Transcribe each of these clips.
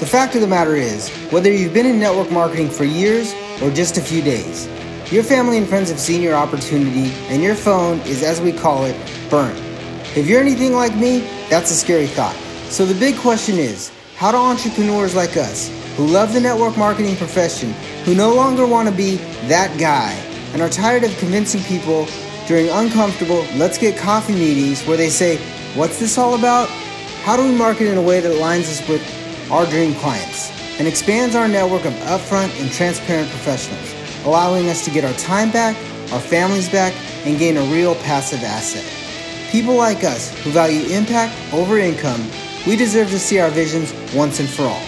The fact of the matter is, whether you've been in network marketing for years or just a few days, your family and friends have seen your opportunity and your phone is, as we call it, burnt. If you're anything like me, that's a scary thought. So the big question is, how do entrepreneurs like us, who love the network marketing profession, who no longer want to be that guy, and are tired of convincing people during uncomfortable let's get coffee meetings where they say, What's this all about? How do we market in a way that aligns us with our dream clients and expands our network of upfront and transparent professionals, allowing us to get our time back, our families back, and gain a real passive asset? People like us who value impact over income, we deserve to see our visions once and for all.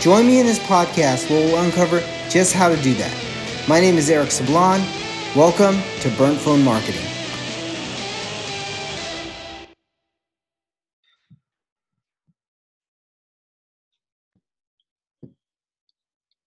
Join me in this podcast where we'll uncover just how to do that. My name is Eric Sablon. Welcome to Burnt Phone Marketing.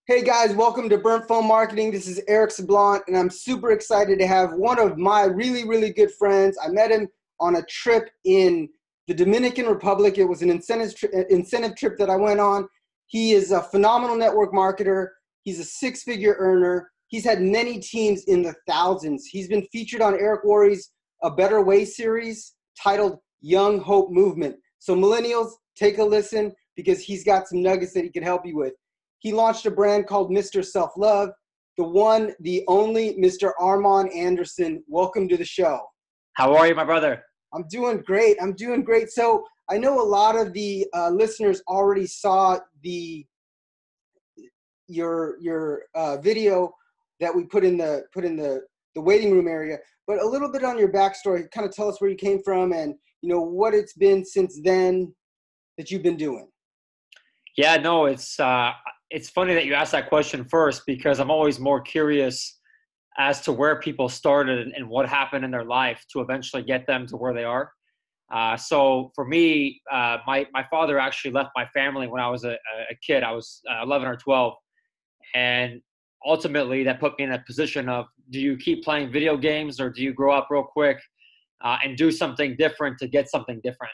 Hey guys, welcome to Burnt Phone Marketing. This is Eric Sablon, and I'm super excited to have one of my really, really good friends. I met him on a trip in the Dominican Republic. It was an incentive, tri- uh, incentive trip that I went on. He is a phenomenal network marketer. He's a six figure earner. He's had many teams in the thousands. He's been featured on Eric Worre's A Better Way series titled Young Hope Movement. So, millennials, take a listen because he's got some nuggets that he can help you with. He launched a brand called Mr. Self Love. The one, the only Mr. Armand Anderson. Welcome to the show. How are you, my brother? I'm doing great. I'm doing great. So I know a lot of the uh, listeners already saw the your your uh, video that we put in the put in the the waiting room area, but a little bit on your backstory. Kind of tell us where you came from and you know what it's been since then that you've been doing. Yeah, no, it's uh, it's funny that you asked that question first because I'm always more curious as to where people started and what happened in their life to eventually get them to where they are. Uh, so for me, uh, my my father actually left my family when I was a, a kid. I was uh, 11 or 12, and ultimately that put me in a position of: do you keep playing video games or do you grow up real quick uh, and do something different to get something different?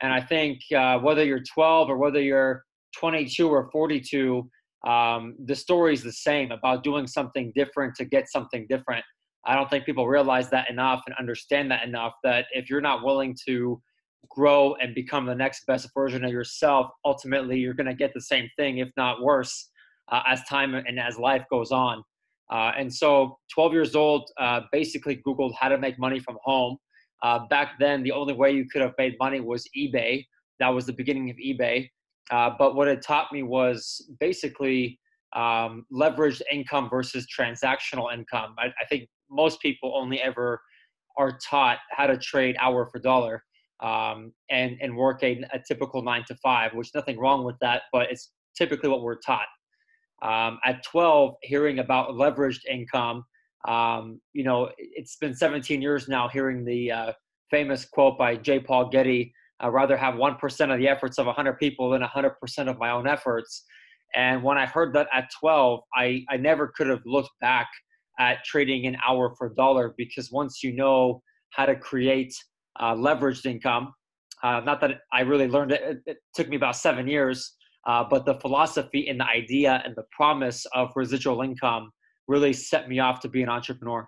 And I think uh, whether you're 12 or whether you're 22 or 42, um, the story is the same about doing something different to get something different. I don't think people realize that enough and understand that enough that if you're not willing to grow and become the next best version of yourself, ultimately you're going to get the same thing, if not worse, uh, as time and as life goes on. Uh, and so, 12 years old, uh, basically Googled how to make money from home. Uh, back then, the only way you could have made money was eBay. That was the beginning of eBay. Uh, but what it taught me was basically um, leveraged income versus transactional income. I, I, think most people only ever are taught how to trade hour for dollar um, and, and work a, a, typical nine to five, which nothing wrong with that, but it's typically what we're taught. Um, at 12, hearing about leveraged income, um, you know, it's been 17 years now hearing the uh, famous quote by J. Paul Getty I'd rather have 1% of the efforts of 100 people than 100% of my own efforts. And when I heard that at 12, I, I never could have looked back at trading an hour for a dollar because once you know how to create uh, leveraged income, uh, not that I really learned it, it, it took me about seven years, uh, but the philosophy and the idea and the promise of residual income really set me off to be an entrepreneur.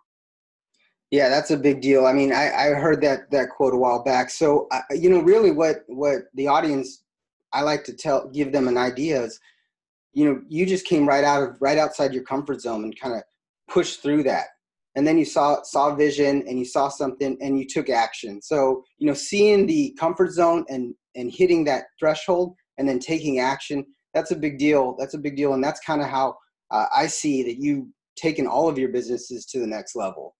Yeah, that's a big deal. I mean, I, I heard that that quote a while back. So, uh, you know, really, what what the audience I like to tell, give them an idea is, you know, you just came right out of right outside your comfort zone and kind of pushed through that, and then you saw saw vision and you saw something and you took action. So, you know, seeing the comfort zone and and hitting that threshold and then taking action, that's a big deal. That's a big deal, and that's kind of how uh, I see that you taken all of your businesses to the next level.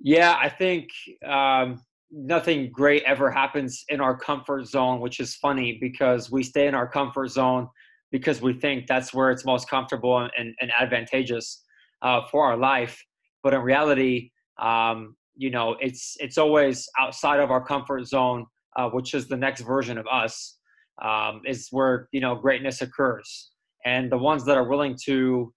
Yeah, I think um, nothing great ever happens in our comfort zone, which is funny because we stay in our comfort zone because we think that's where it's most comfortable and, and advantageous uh, for our life. But in reality, um, you know, it's it's always outside of our comfort zone, uh, which is the next version of us. Um, is where you know greatness occurs, and the ones that are willing to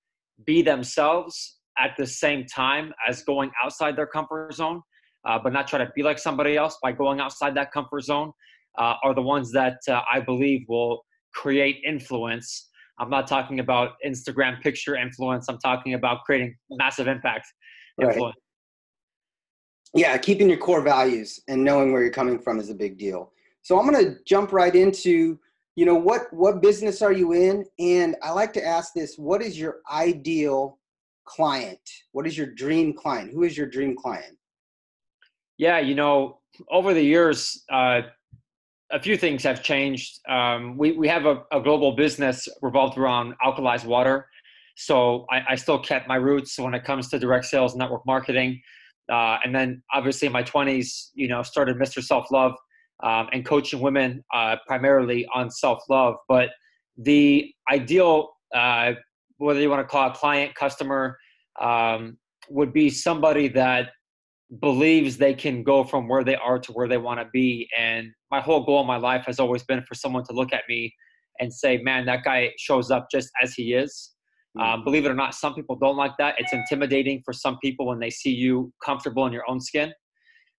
be themselves at the same time as going outside their comfort zone, uh, but not try to be like somebody else by going outside that comfort zone, uh, are the ones that uh, I believe will create influence. I'm not talking about Instagram picture influence. I'm talking about creating massive impact influence. Right. Yeah, keeping your core values and knowing where you're coming from is a big deal. So I'm going to jump right into, you know, what what business are you in? And I like to ask this, what is your ideal client? What is your dream client? Who is your dream client? Yeah, you know, over the years, uh, a few things have changed. Um, we, we have a, a, global business revolved around alkalized water. So I, I, still kept my roots when it comes to direct sales, network marketing. Uh, and then obviously in my 20s, you know, started Mr. Self Love um, and coaching women uh, primarily on self love. But the ideal, uh, whether you want to call it client, customer, um, would be somebody that believes they can go from where they are to where they want to be. And my whole goal in my life has always been for someone to look at me and say, man, that guy shows up just as he is. Mm-hmm. Um, believe it or not, some people don't like that. It's intimidating for some people when they see you comfortable in your own skin.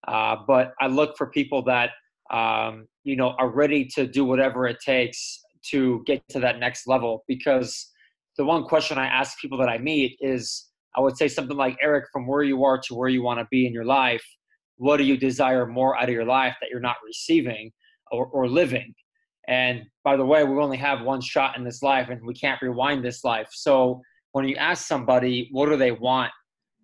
Uh, but I look for people that, um, you know, are ready to do whatever it takes to get to that next level. Because the one question I ask people that I meet is, I would say something like, Eric, from where you are to where you want to be in your life, what do you desire more out of your life that you're not receiving or, or living? And by the way, we only have one shot in this life and we can't rewind this life. So when you ask somebody, what do they want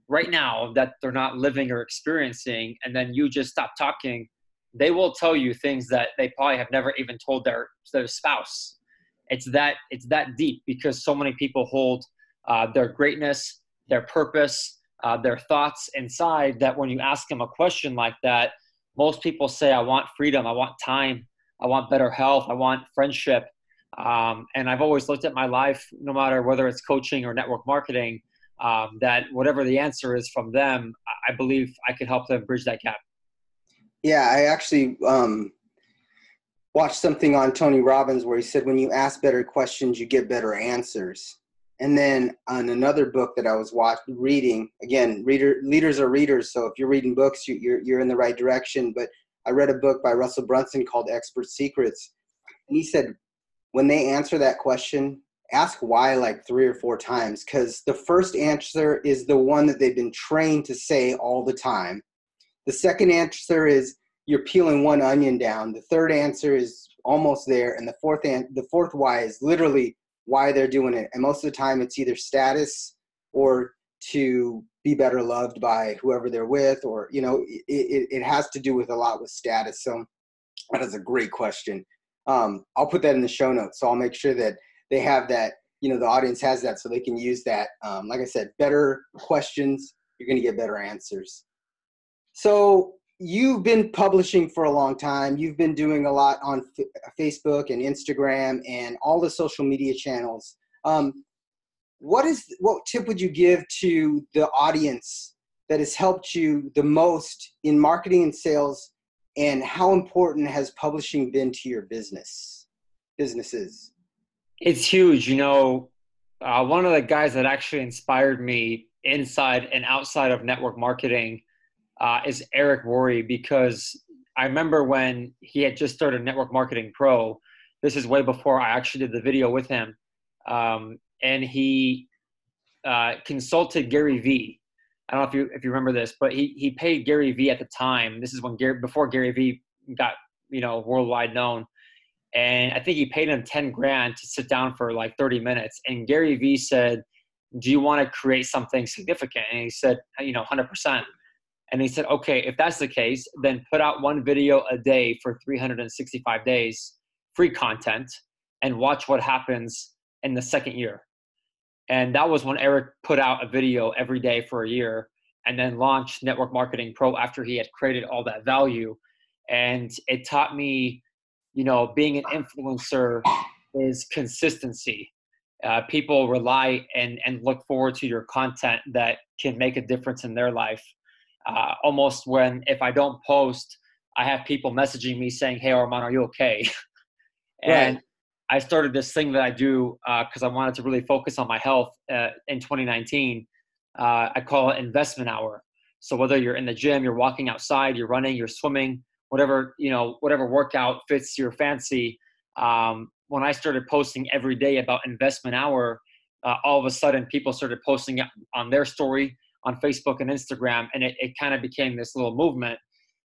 right now that they're not living or experiencing, and then you just stop talking, they will tell you things that they probably have never even told their, their spouse. It's that, it's that deep because so many people hold uh, their greatness, their purpose, uh, their thoughts inside that when you ask them a question like that, most people say, I want freedom, I want time, I want better health, I want friendship. Um, and I've always looked at my life, no matter whether it's coaching or network marketing, um, that whatever the answer is from them, I believe I could help them bridge that gap. Yeah, I actually um, watched something on Tony Robbins where he said, when you ask better questions, you get better answers. And then on another book that I was watching, reading, again, reader leaders are readers. So if you're reading books, you, you're you're in the right direction. But I read a book by Russell Brunson called Expert Secrets, and he said when they answer that question, ask why like three or four times because the first answer is the one that they've been trained to say all the time. The second answer is you're peeling one onion down. The third answer is almost there, and the fourth an- the fourth why is literally why they're doing it. And most of the time, it's either status or to be better loved by whoever they're with, or, you know, it, it, it has to do with a lot with status. So that is a great question. Um, I'll put that in the show notes. So I'll make sure that they have that, you know, the audience has that so they can use that. Um, like I said, better questions, you're going to get better answers. So you've been publishing for a long time. You've been doing a lot on F- Facebook and Instagram and all the social media channels. Um, what is what tip would you give to the audience that has helped you the most in marketing and sales, and how important has publishing been to your business businesses? It's huge. You know, uh, one of the guys that actually inspired me inside and outside of network marketing uh, is Eric Worre because I remember when he had just started Network Marketing Pro. This is way before I actually did the video with him, um, and he uh, consulted Gary Vee. I don't know if you if you remember this, but he he paid Gary Vee at the time. This is when Gary before Gary Vee got you know worldwide known, and I think he paid him ten grand to sit down for like thirty minutes. And Gary Vee said, "Do you want to create something significant?" And he said, "You know, hundred percent." And he said, okay, if that's the case, then put out one video a day for 365 days, free content, and watch what happens in the second year. And that was when Eric put out a video every day for a year and then launched Network Marketing Pro after he had created all that value. And it taught me, you know, being an influencer is consistency. Uh, people rely and, and look forward to your content that can make a difference in their life uh, almost when if I don't post, I have people messaging me saying, "Hey, Armand, are you okay?" and right. I started this thing that I do because uh, I wanted to really focus on my health uh, in 2019. Uh, I call it investment hour. So whether you're in the gym, you're walking outside, you're running, you're swimming, whatever you know, whatever workout fits your fancy, um, when I started posting every day about investment hour, uh, all of a sudden people started posting on their story on Facebook and Instagram, and it, it kind of became this little movement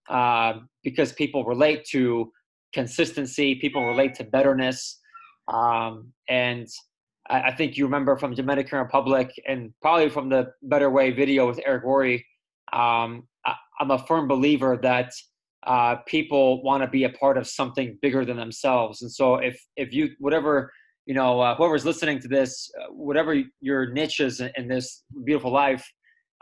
uh, because people relate to consistency, people relate to betterness, um, and I, I, think you remember from Dominican Republic and probably from the Better Way video with Eric Worre. Um, I, am a firm believer that uh, people want to be a part of something bigger than themselves, and so if if you whatever you know uh, whoever's listening to this, uh, whatever your niche is in, in this beautiful life,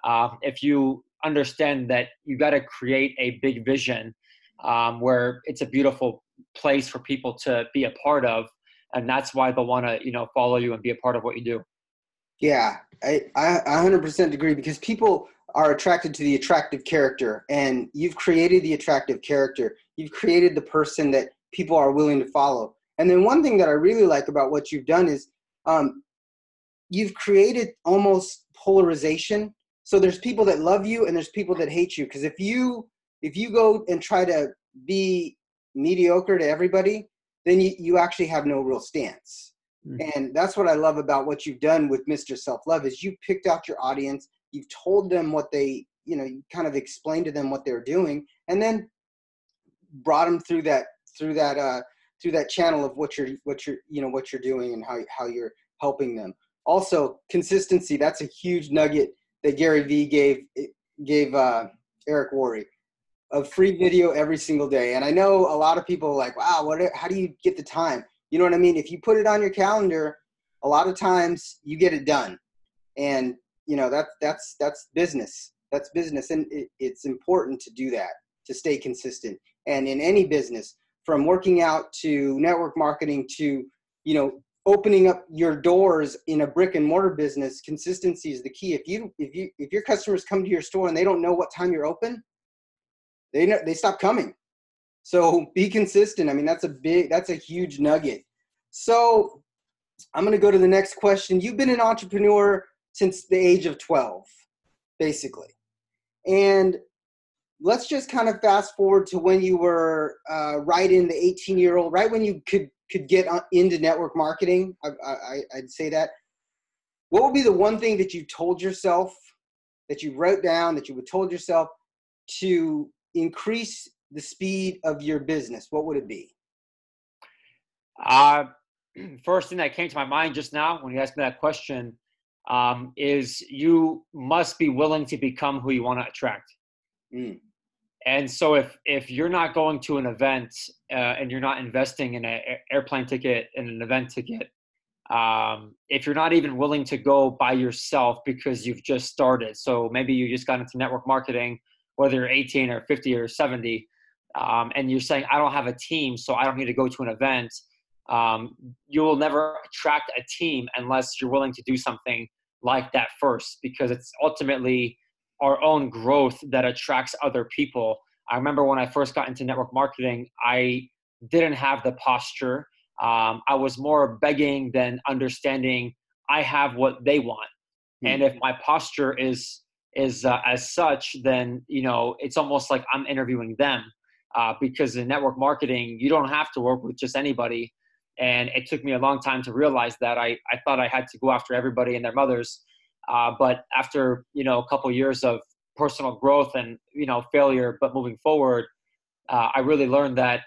uh, if you understand that you got to create a big vision um, where it's a beautiful place for people to be a part of and that's why they'll want to you know follow you and be a part of what you do. Yeah I, I 100% agree because people are attracted to the attractive character and you've created the attractive character. You've created the person that people are willing to follow. And then one thing that i really like about what you've done is um, you've created almost polarization so there's people that love you and there's people that hate you. Because if you if you go and try to be mediocre to everybody then you, you actually have no real stance. Mm-hmm. and that's what i love about what you've done with mr self-love is you picked out your audience you've told them what they you know you kind of explained to them what they're doing and then brought them through that through that uh through that channel of what you're what you're you know what you're doing and how how you're helping them. Also consistency that's a huge nugget that gary vee gave gave uh eric worre of free video every single day. And I know a lot of people are like, wow, what, how do you get the time? You know what I mean? If you put it on your calendar, a lot of times you get it done. And, you know, that, that's, that's business. That's business. And it, it's important to do that, to stay consistent. And in any business, from working out to network marketing to, you know, opening up your doors in a brick and mortar business, consistency is the key. If you, if you, if your customers come to your store and they don't know what time you're open, they know, they stop coming. So be consistent. I mean, that's a big, that's a huge nugget. So I'm going to go to the next question. You've been an entrepreneur since the age of 12, basically. And let's just kind of fast forward to when you were uh, right in the 18 year old, right when you could could get into network marketing. I, I, I'd say that. What would be the one thing that you told yourself, that you wrote down, that you would told yourself to increase the speed of your business, what would it be? Uh, first thing that came to my mind just now when you asked me that question um, is you must be willing to become who you want to attract. Mm. And so if if you're not going to an event uh, and you're not investing in an airplane ticket and an event ticket, um, if you're not even willing to go by yourself because you've just started, so maybe you just got into network marketing whether you're 18 or 50 or 70, um, and you're saying, I don't have a team, so I don't need to go to an event, um, you will never attract a team unless you're willing to do something like that first, because it's ultimately our own growth that attracts other people. I remember when I first got into network marketing, I didn't have the posture. Um, I was more begging than understanding I have what they want. Mm-hmm. And if my posture is is uh, as such, then you know it's almost like I'm interviewing them uh, because in network marketing you don't have to work with just anybody. And it took me a long time to realize that I, I thought I had to go after everybody and their mothers. Uh, but after you know a couple years of personal growth and you know failure, but moving forward, uh, I really learned that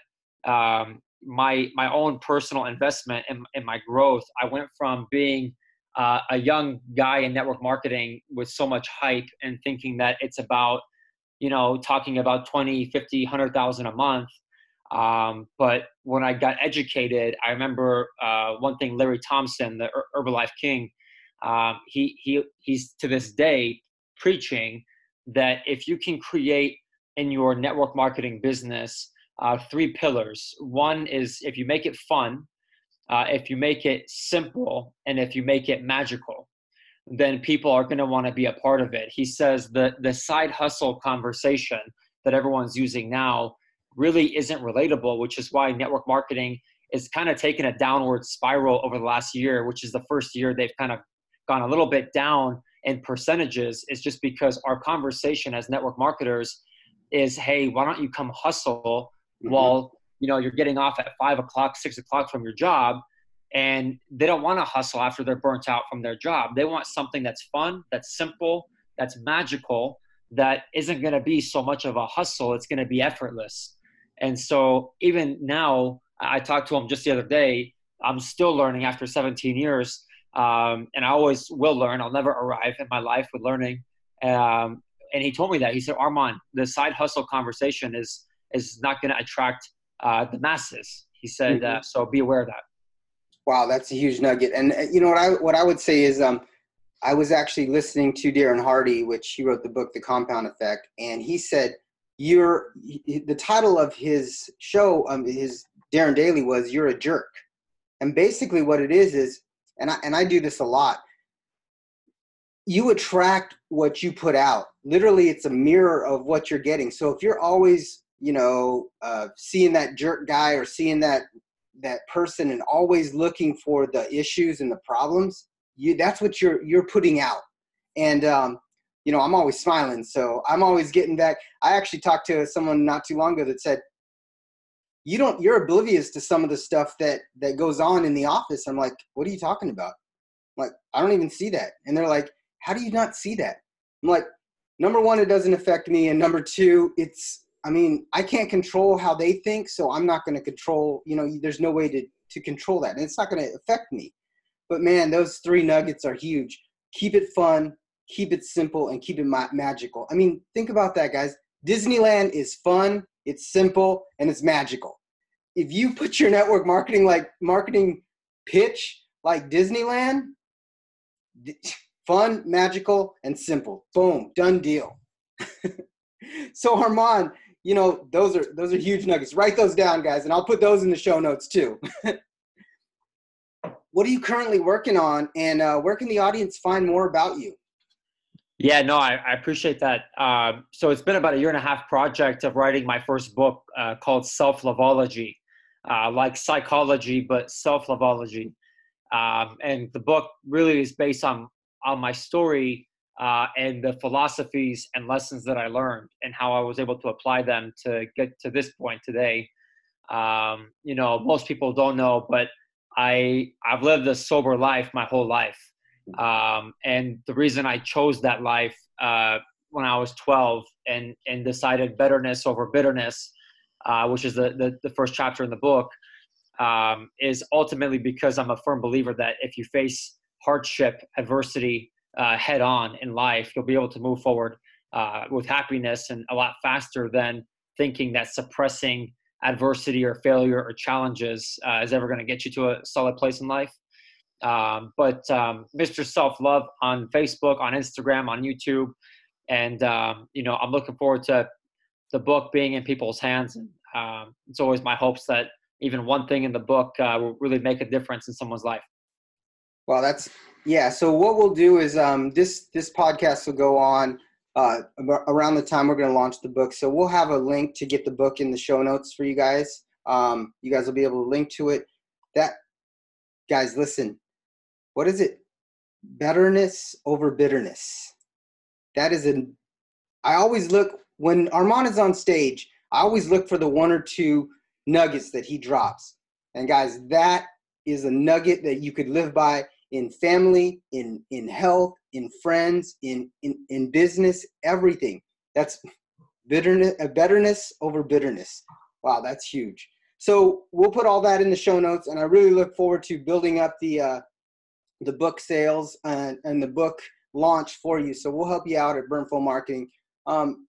um, my my own personal investment in, in my growth. I went from being uh, a young guy in network marketing with so much hype and thinking that it's about you know talking about 20 50 100000 a month um, but when i got educated i remember uh, one thing larry thompson the herbalife king um, he, he he's to this day preaching that if you can create in your network marketing business uh, three pillars one is if you make it fun uh, if you make it simple and if you make it magical, then people are going to want to be a part of it. He says the the side hustle conversation that everyone's using now really isn't relatable, which is why network marketing is kind of taken a downward spiral over the last year, which is the first year they've kind of gone a little bit down in percentages. Is just because our conversation as network marketers is, hey, why don't you come hustle mm-hmm. while you know you're getting off at five o'clock, six o'clock from your job, and they don't want to hustle after they're burnt out from their job. They want something that's fun, that's simple, that's magical, that isn't going to be so much of a hustle. It's going to be effortless. And so even now, I talked to him just the other day. I'm still learning after 17 years, um, and I always will learn. I'll never arrive in my life with learning. Um, and he told me that he said, Armand, the side hustle conversation is is not going to attract uh, the masses. He said, mm-hmm. uh, so be aware of that. Wow, that's a huge nugget. And uh, you know what I what I would say is, um, I was actually listening to Darren Hardy, which he wrote the book The Compound Effect, and he said, "You're." The title of his show, um, his Darren Daily was "You're a Jerk," and basically what it is is, and I and I do this a lot you attract what you put out. Literally, it's a mirror of what you're getting. So if you're always, you know, uh, seeing that jerk guy or seeing that that person and always looking for the issues and the problems, you that's what you're you're putting out. And um, you know, I'm always smiling, so I'm always getting back. I actually talked to someone not too long ago that said, "You don't, you're oblivious to some of the stuff that that goes on in the office." I'm like, "What are you talking about?" I'm like, I don't even see that. And they're like, how do you not see that? I'm like, number one, it doesn't affect me, and number two, it's I mean, I can't control how they think, so I'm not going to control. You know, there's no way to to control that, and it's not going to affect me. But man, those three nuggets are huge. Keep it fun, keep it simple, and keep it ma- magical. I mean, think about that, guys. Disneyland is fun, it's simple, and it's magical. If you put your network marketing like marketing pitch like Disneyland, fun, magical, and simple. Boom, done deal. so Armand, you know those are those are huge nuggets. Write those down, guys, and I'll put those in the show notes too. what are you currently working on, and uh, where can the audience find more about you? Yeah, no, I, I appreciate that. Um, so it's been about a year and a half project of writing my first book uh, called Self Loveology, uh, like psychology, but self loveology. Um, and the book really is based on on my story uh, and the philosophies and lessons that I learned and how I was able to apply them to get to this point today. Um, you know, most people don't know, but I I've lived a sober life my whole life, um, and the reason I chose that life uh, when I was 12 and and decided betterness over bitterness, uh, which is the, the, the first chapter in the book, um, is ultimately because I'm a firm believer that if you face hardship, adversity uh, head on in life, you'll be able to move forward uh, with happiness and a lot faster than thinking that suppressing adversity or failure or challenges uh, is ever going to get you to a solid place in life. Um, but um, Mr. Self Love on Facebook, on Instagram, on YouTube, and um, you know I'm looking forward to the book being in people's hands. And um, it's always my hopes that even one thing in the book uh, will really make a difference in someone's life. Well, that's yeah. So what we'll do is um, this this podcast will go on uh, around the time we're going to launch the book. So we'll have a link to get the book in the show notes for you guys. Um, you guys will be able to link to it. That guys, listen. What is it? Betterness over bitterness. That is an. I always look when Armand is on stage. I always look for the one or two nuggets that he drops. And guys, that is a nugget that you could live by in family, in in health, in friends, in in, in business, everything. That's bitterness, a betterness over bitterness. Wow, that's huge. So we'll put all that in the show notes, and I really look forward to building up the uh, the book sales and, and the book launch for you. So we'll help you out at Burnt Phone Marketing. Um,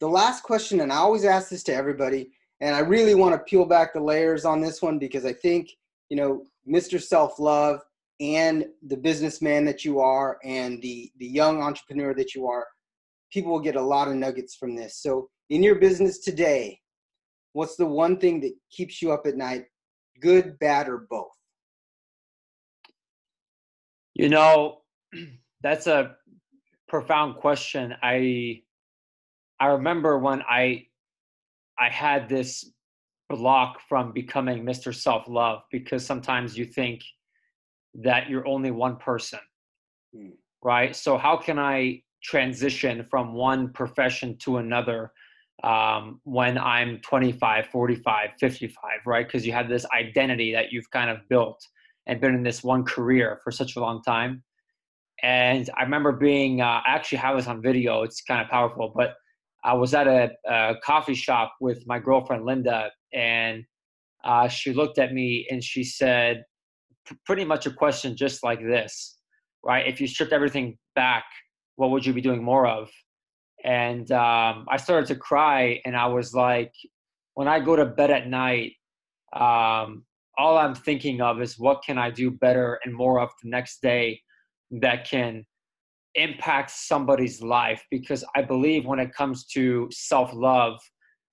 the last question, and I always ask this to everybody, and I really want to peel back the layers on this one because I think you know Mr. Self Love and the businessman that you are and the the young entrepreneur that you are people will get a lot of nuggets from this so in your business today what's the one thing that keeps you up at night good bad or both you know that's a profound question i i remember when i i had this block from becoming mr self love because sometimes you think that you're only one person, mm. right? So, how can I transition from one profession to another um, when I'm 25, 45, 55, right? Because you have this identity that you've kind of built and been in this one career for such a long time. And I remember being, uh, I actually have this on video. It's kind of powerful, but I was at a, a coffee shop with my girlfriend Linda, and uh, she looked at me and she said, pretty much a question just like this, right? If you stripped everything back, what would you be doing more of? And um, I started to cry, and I was like, when I go to bed at night, um, all I'm thinking of is what can I do better and more of the next day that can impact somebody's life because I believe when it comes to self love,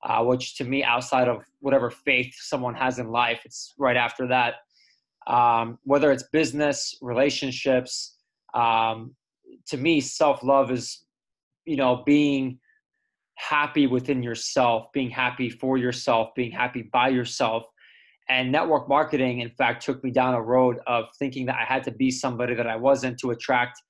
uh, which to me, outside of whatever faith someone has in life, it's right after that. Um, whether it's business, relationships, um, to me, self love is, you know, being happy within yourself, being happy for yourself, being happy by yourself. And network marketing, in fact, took me down a road of thinking that I had to be somebody that I wasn't to attract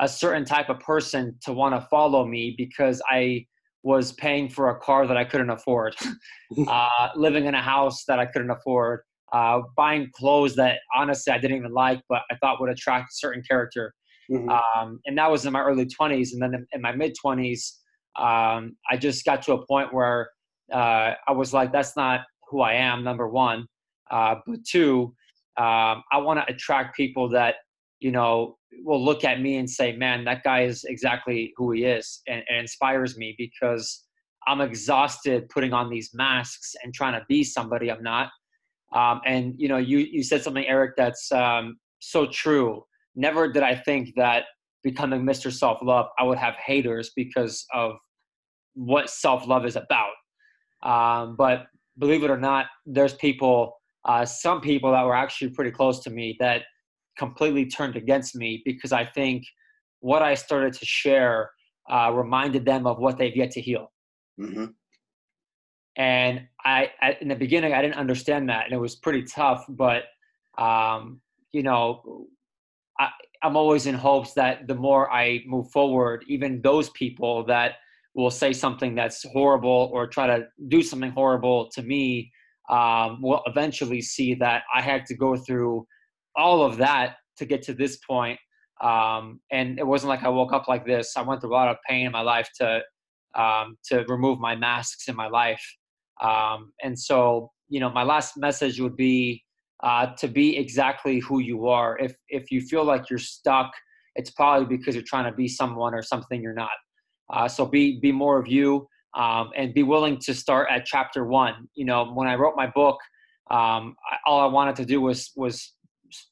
a certain type of person to want to follow me because I was paying for a car that I couldn't afford, uh, living in a house that I couldn't afford, uh, buying clothes that honestly I didn't even like, but I thought would attract a certain character. Mm-hmm. Um, and that was in my early 20s. And then in, my mid 20s, um, I just got to a point where uh, I was like, that's not who I am, number one. Uh, but two, um, I want to attract people that you know, will look at me and say, man, that guy is exactly who he is and, and inspires me because I'm exhausted putting on these masks and trying to be somebody I'm not. Um, and, you know, you, you said something, Eric, that's um, so true. Never did I think that becoming Mr. Self Love, I would have haters because of what self love is about. Um, but believe it or not, there's people, uh, some people that were actually pretty close to me that completely turned against me because I think what I started to share uh, reminded them of what they've yet to heal. Mm-hmm. And I, I, in the beginning, I didn't understand that, and it was pretty tough. But um, you know, I, I'm always in hopes that the more I move forward, even those people that will say something that's horrible or try to do something horrible to me um, will eventually see that I had to go through all of that to get to this point. Um, and it wasn't like I woke up like this. I went through a lot of pain in my life to um, to remove my masks in my life. Um, and so, you know, my last message would be uh, to be exactly who you are. If if you feel like you're stuck, it's probably because you're trying to be someone or something you're not. Uh, so be be more of you, um, and be willing to start at chapter one. You know, when I wrote my book, um, all I wanted to do was was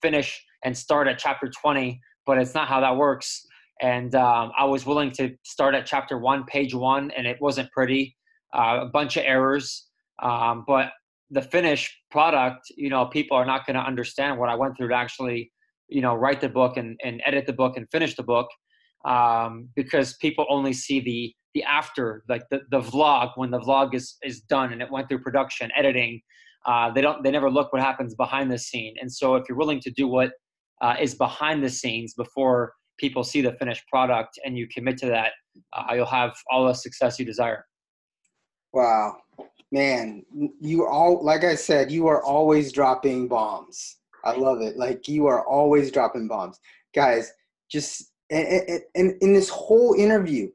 finish and start at chapter 20, but it's not how that works. And um, I was willing to start at chapter one, page one, and it wasn't pretty. Uh, a bunch of errors, um, but the finished product, you know, people are not going to understand what I went through to actually, you know, write the book and, and edit the book and finish the book, um, because people only see the the after, like the, the vlog when the vlog is is done and it went through production, editing, uh, they don't they never look what happens behind the scene. And so if you're willing to do what uh, is behind the scenes before people see the finished product and you commit to that uh, you'll have all the success you desire. Wow. Man you all like i said you are always dropping bombs. I love it. Like you are always dropping bombs. Guys just and, and in this whole interview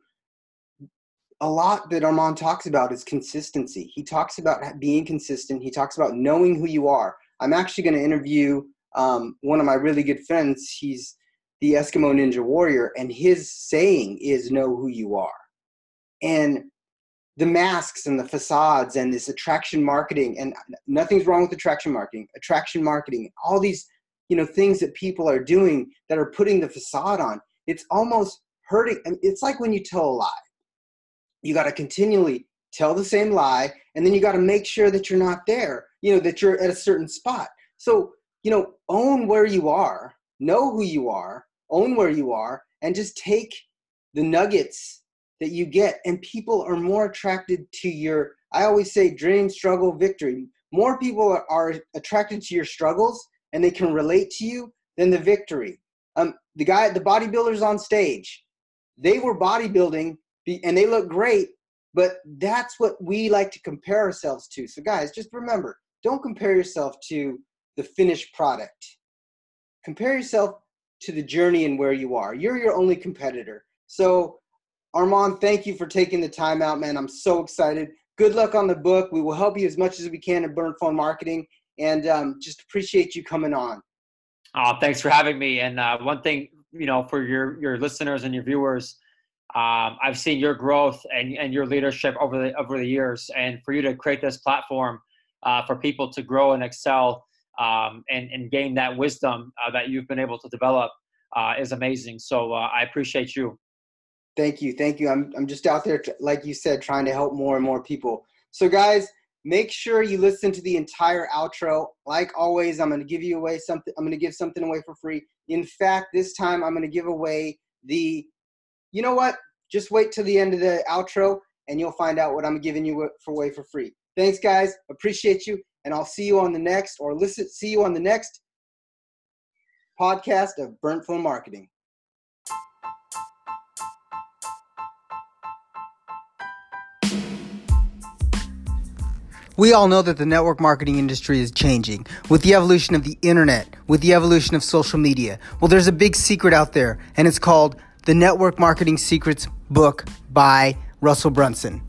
a lot that Armand talks about is consistency. He talks about being consistent. He talks about knowing who you are. I'm actually going to interview um, one of my really good friends. He's the Eskimo Ninja Warrior, and his saying is "Know who you are." And the masks and the facades and this attraction marketing, and nothing's wrong with attraction marketing. Attraction marketing, all these you know things that people are doing that are putting the facade on. It's almost hurting. It's like when you tell a lie you got to continually tell the same lie and then you got to make sure that you're not there you know that you're at a certain spot. So you know own where you are know who you are own where you are and just take the nuggets that you get and people are more attracted to your i always say dream struggle victory. More people are, attracted to your struggles and they can relate to you than the victory. Um, the guy the bodybuilders on stage they were bodybuilding and they look great But that's what we like to compare ourselves to. So, guys, just remember don't compare yourself to the finished product. Compare yourself to the journey and where you are. You're your only competitor. So, Armand, thank you for taking the time out, man. I'm so excited. Good luck on the book. We will help you as much as we can in burn phone marketing, and um, just appreciate you coming on. Oh, thanks for having me. And uh, one thing, you know, for your your listeners and your viewers, um, I've seen your growth and, and your leadership over the over the years, and for you to create this platform uh, for people to grow and excel um, and and gain that wisdom uh, that you've been able to develop uh, is amazing. So uh, I appreciate you. Thank you, thank you. I'm I'm just out there, like you said, trying to help more and more people. So guys, Make sure you listen to the entire outro. Like always, I'm going to give you away something. I'm going to give something away for free. In fact, this time I'm going to give away the. You know what? Just wait till the end of the outro, and you'll find out what I'm giving you for away for free. Thanks, guys. Appreciate you, and I'll see you on the next, or listen. See you on the next podcast of Burnt Phone Marketing. We all know that the network marketing industry is changing with the evolution of the internet, with the evolution of social media. Well, there's a big secret out there, and it's called The Network Marketing Secrets book by Russell Brunson.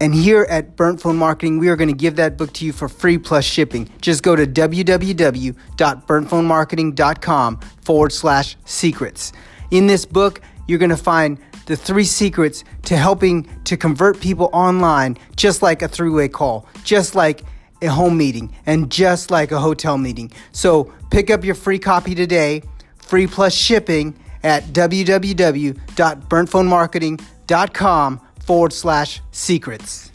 And here at Burnt Phone Marketing, we are going to give that book to you for free plus shipping. Just go to www.burntphonemarketing.com forward slash secrets. In this book, you're going to find the three secrets to helping to convert people online, just like a three way call, just like a home meeting, and just like a hotel meeting. So pick up your free copy today, free plus shipping at www.burntphonemarketing.com forward slash secrets.